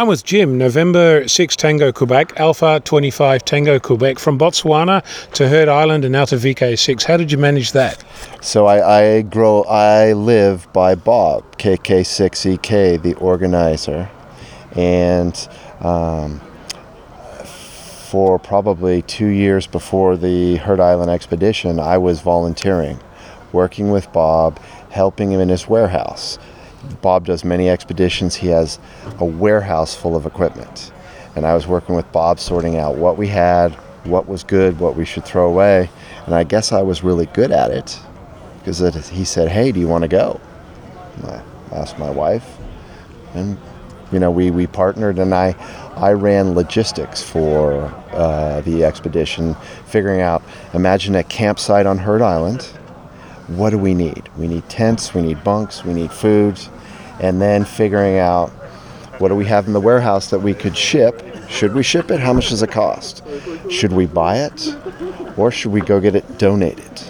I'm with Jim, November 6 Tango Quebec, Alpha 25 Tango Quebec, from Botswana to Heard Island and now to VK6. How did you manage that? So I, I grow, I live by Bob, KK6EK, the organizer. And um, for probably two years before the Heard Island expedition, I was volunteering, working with Bob, helping him in his warehouse. Bob does many expeditions. He has a warehouse full of equipment. And I was working with Bob sorting out what we had, what was good, what we should throw away. And I guess I was really good at it because he said, Hey, do you want to go? And I asked my wife. And, you know, we, we partnered and I, I ran logistics for uh, the expedition, figuring out imagine a campsite on Heard Island what do we need? We need tents, we need bunks, we need food, and then figuring out what do we have in the warehouse that we could ship? Should we ship it? How much does it cost? Should we buy it? Or should we go get it donated?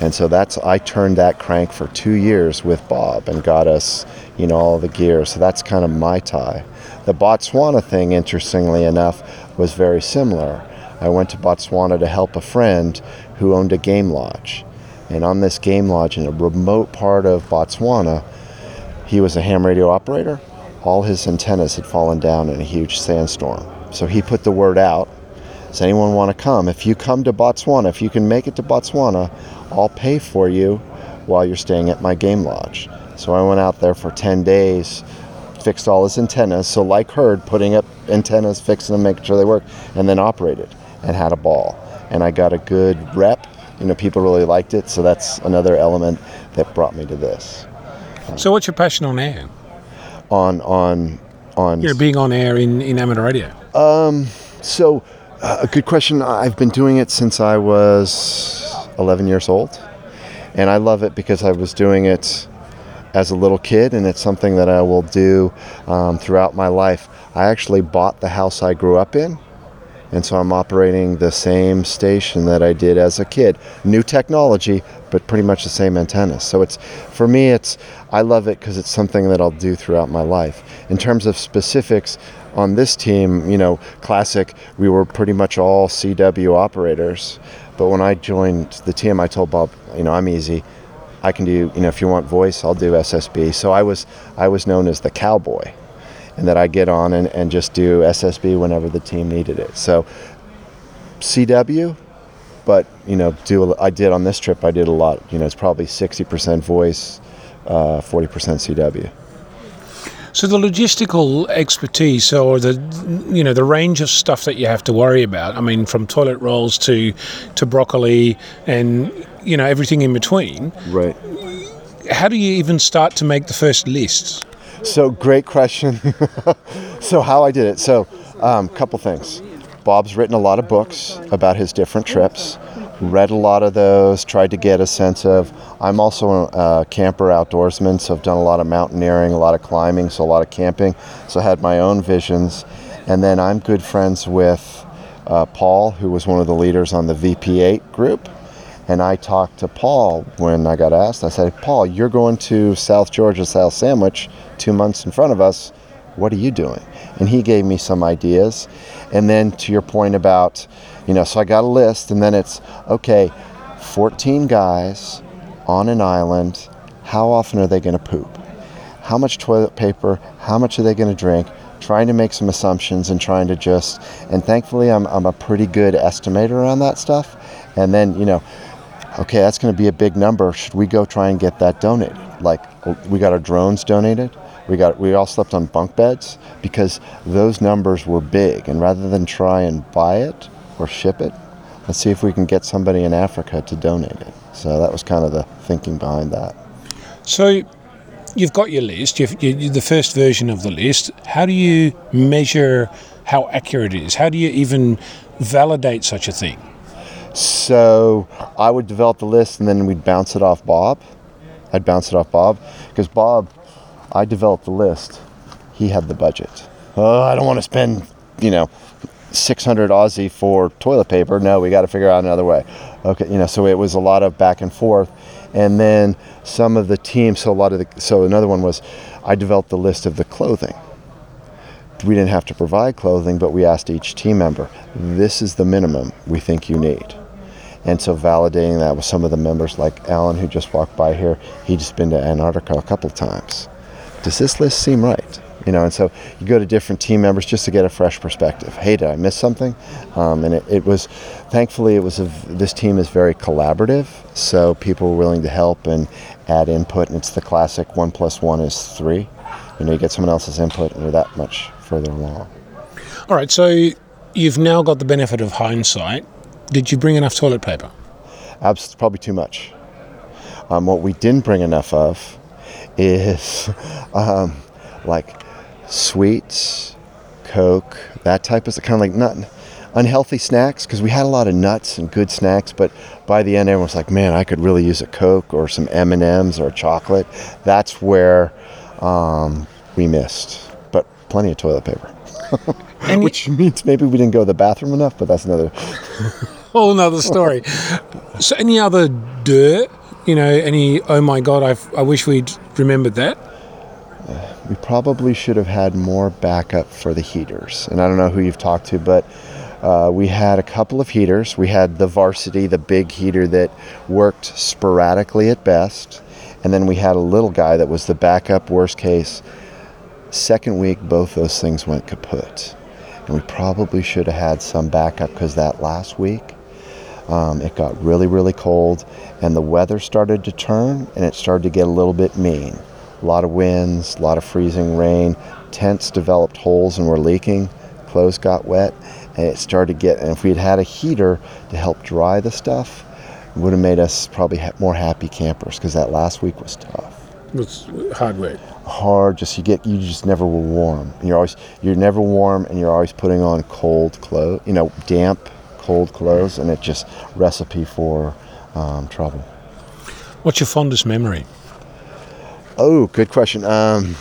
And so that's I turned that crank for two years with Bob and got us, you know, all the gear. So that's kind of my tie. The Botswana thing, interestingly enough, was very similar. I went to Botswana to help a friend who owned a game lodge. And on this game lodge in a remote part of Botswana, he was a ham radio operator. All his antennas had fallen down in a huge sandstorm. So he put the word out Does anyone want to come? If you come to Botswana, if you can make it to Botswana, I'll pay for you while you're staying at my game lodge. So I went out there for 10 days, fixed all his antennas. So, like Heard, putting up antennas, fixing them, making sure they work, and then operated and had a ball. And I got a good rep you know, people really liked it. So that's another element that brought me to this. So, what's your passion on air? On on on. You know, being on air in, in amateur radio. Um. So, uh, a good question. I've been doing it since I was 11 years old, and I love it because I was doing it as a little kid, and it's something that I will do um, throughout my life. I actually bought the house I grew up in and so I'm operating the same station that I did as a kid. New technology, but pretty much the same antennas. So it's for me, it's I love it because it's something that I'll do throughout my life. In terms of specifics on this team, you know, classic, we were pretty much all CW operators. But when I joined the team, I told Bob, you know, I'm easy. I can do, you know, if you want voice, I'll do SSB. So I was I was known as the cowboy and that I get on and, and just do SSB whenever the team needed it. So CW, but you know, do I did on this trip. I did a lot. You know, it's probably sixty percent voice, uh, forty percent CW. So the logistical expertise, or the you know the range of stuff that you have to worry about. I mean, from toilet rolls to to broccoli and you know everything in between. Right. How do you even start to make the first lists? So great question. so how I did it. So a um, couple things. Bob's written a lot of books about his different trips. Read a lot of those. Tried to get a sense of. I'm also a camper outdoorsman, so I've done a lot of mountaineering, a lot of climbing, so a lot of camping. So I had my own visions, and then I'm good friends with uh, Paul, who was one of the leaders on the VP8 group. And I talked to Paul when I got asked. I said, Paul, you're going to South Georgia, South Sandwich, two months in front of us. What are you doing? And he gave me some ideas. And then to your point about, you know, so I got a list, and then it's okay, 14 guys on an island. How often are they going to poop? How much toilet paper? How much are they going to drink? Trying to make some assumptions and trying to just, and thankfully, I'm, I'm a pretty good estimator on that stuff. And then, you know, okay, that's going to be a big number. Should we go try and get that donated? Like, we got our drones donated. We got we all slept on bunk beds because those numbers were big. And rather than try and buy it or ship it, let's see if we can get somebody in Africa to donate it. So that was kind of the thinking behind that. So you've got your list. You've, you, the first version of the list. How do you measure how accurate it is? How do you even validate such a thing? So I would develop the list and then we'd bounce it off Bob. I'd bounce it off Bob because Bob, I developed the list. He had the budget. Oh, I don't want to spend, you know, 600 Aussie for toilet paper. No, we got to figure out another way. Okay, you know, so it was a lot of back and forth. And then some of the teams, so a lot of the, so another one was I developed the list of the clothing we didn't have to provide clothing, but we asked each team member, this is the minimum we think you need. And so validating that with some of the members, like Alan, who just walked by here, he'd just been to Antarctica a couple of times. Does this list seem right? You know, and so you go to different team members just to get a fresh perspective. Hey, did I miss something? Um, and it, it was, thankfully, it was a, this team is very collaborative, so people were willing to help and add input. And it's the classic one plus one is three. You know, you get someone else's input, and you're that much further along. All right, so you've now got the benefit of hindsight. Did you bring enough toilet paper? Abs- probably too much. Um, what we didn't bring enough of is um, like sweets, Coke, that type of kind of like not unhealthy snacks because we had a lot of nuts and good snacks. But by the end, everyone was like, "Man, I could really use a Coke or some M and M's or chocolate." That's where um, we missed, but plenty of toilet paper. And Which means maybe we didn't go to the bathroom enough, but that's another. whole nother story. so, any other dirt? You know, any? Oh my God! I I wish we'd remembered that. We probably should have had more backup for the heaters. And I don't know who you've talked to, but uh, we had a couple of heaters. We had the varsity, the big heater that worked sporadically at best. And then we had a little guy that was the backup, worst case. Second week, both those things went kaput. And we probably should have had some backup because that last week, um, it got really, really cold and the weather started to turn and it started to get a little bit mean. A lot of winds, a lot of freezing rain. Tents developed holes and were leaking. Clothes got wet, and it started to get. And if we had had a heater to help dry the stuff, it would have made us probably more happy campers because that last week was tough. It's hard work. Hard, just you get you just never were warm. You're always you're never warm, and you're always putting on cold clothes. You know, damp, cold clothes, and it just recipe for um, trouble. What's your fondest memory? Oh, good question. Um,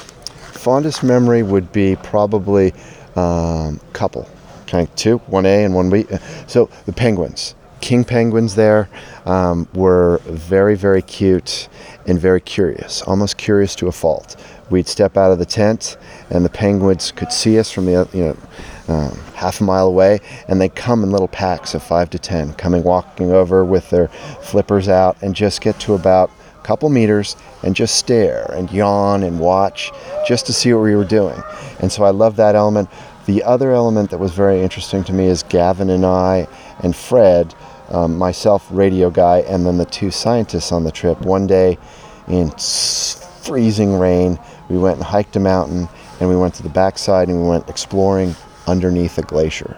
fondest memory would be probably um, couple, kind of two, one A and one B. So the penguins, king penguins there, um, were very, very cute and very curious, almost curious to a fault. We'd step out of the tent, and the penguins could see us from the you know um, half a mile away, and they come in little packs of five to ten, coming walking over with their flippers out, and just get to about a couple meters and just stare and yawn and watch just to see what we were doing. And so I love that element. The other element that was very interesting to me is Gavin and I and Fred, um, myself, radio guy, and then the two scientists on the trip. One day in freezing rain, we went and hiked a mountain and we went to the backside and we went exploring underneath a glacier.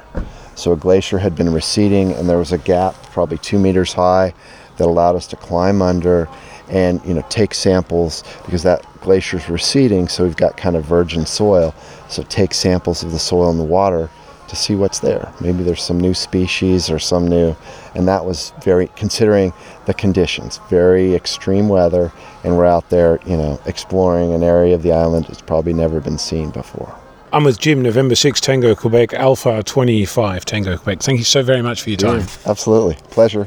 So a glacier had been receding and there was a gap probably two meters high that allowed us to climb under and you know take samples because that glacier's receding so we've got kind of virgin soil. So take samples of the soil and the water to see what's there. Maybe there's some new species or some new and that was very considering the conditions very extreme weather and we're out there you know exploring an area of the island that's probably never been seen before I'm with Jim, November 6, Tango, Quebec, Alpha 25, Tango, Quebec. Thank you so very much for your time. absolutely pleasure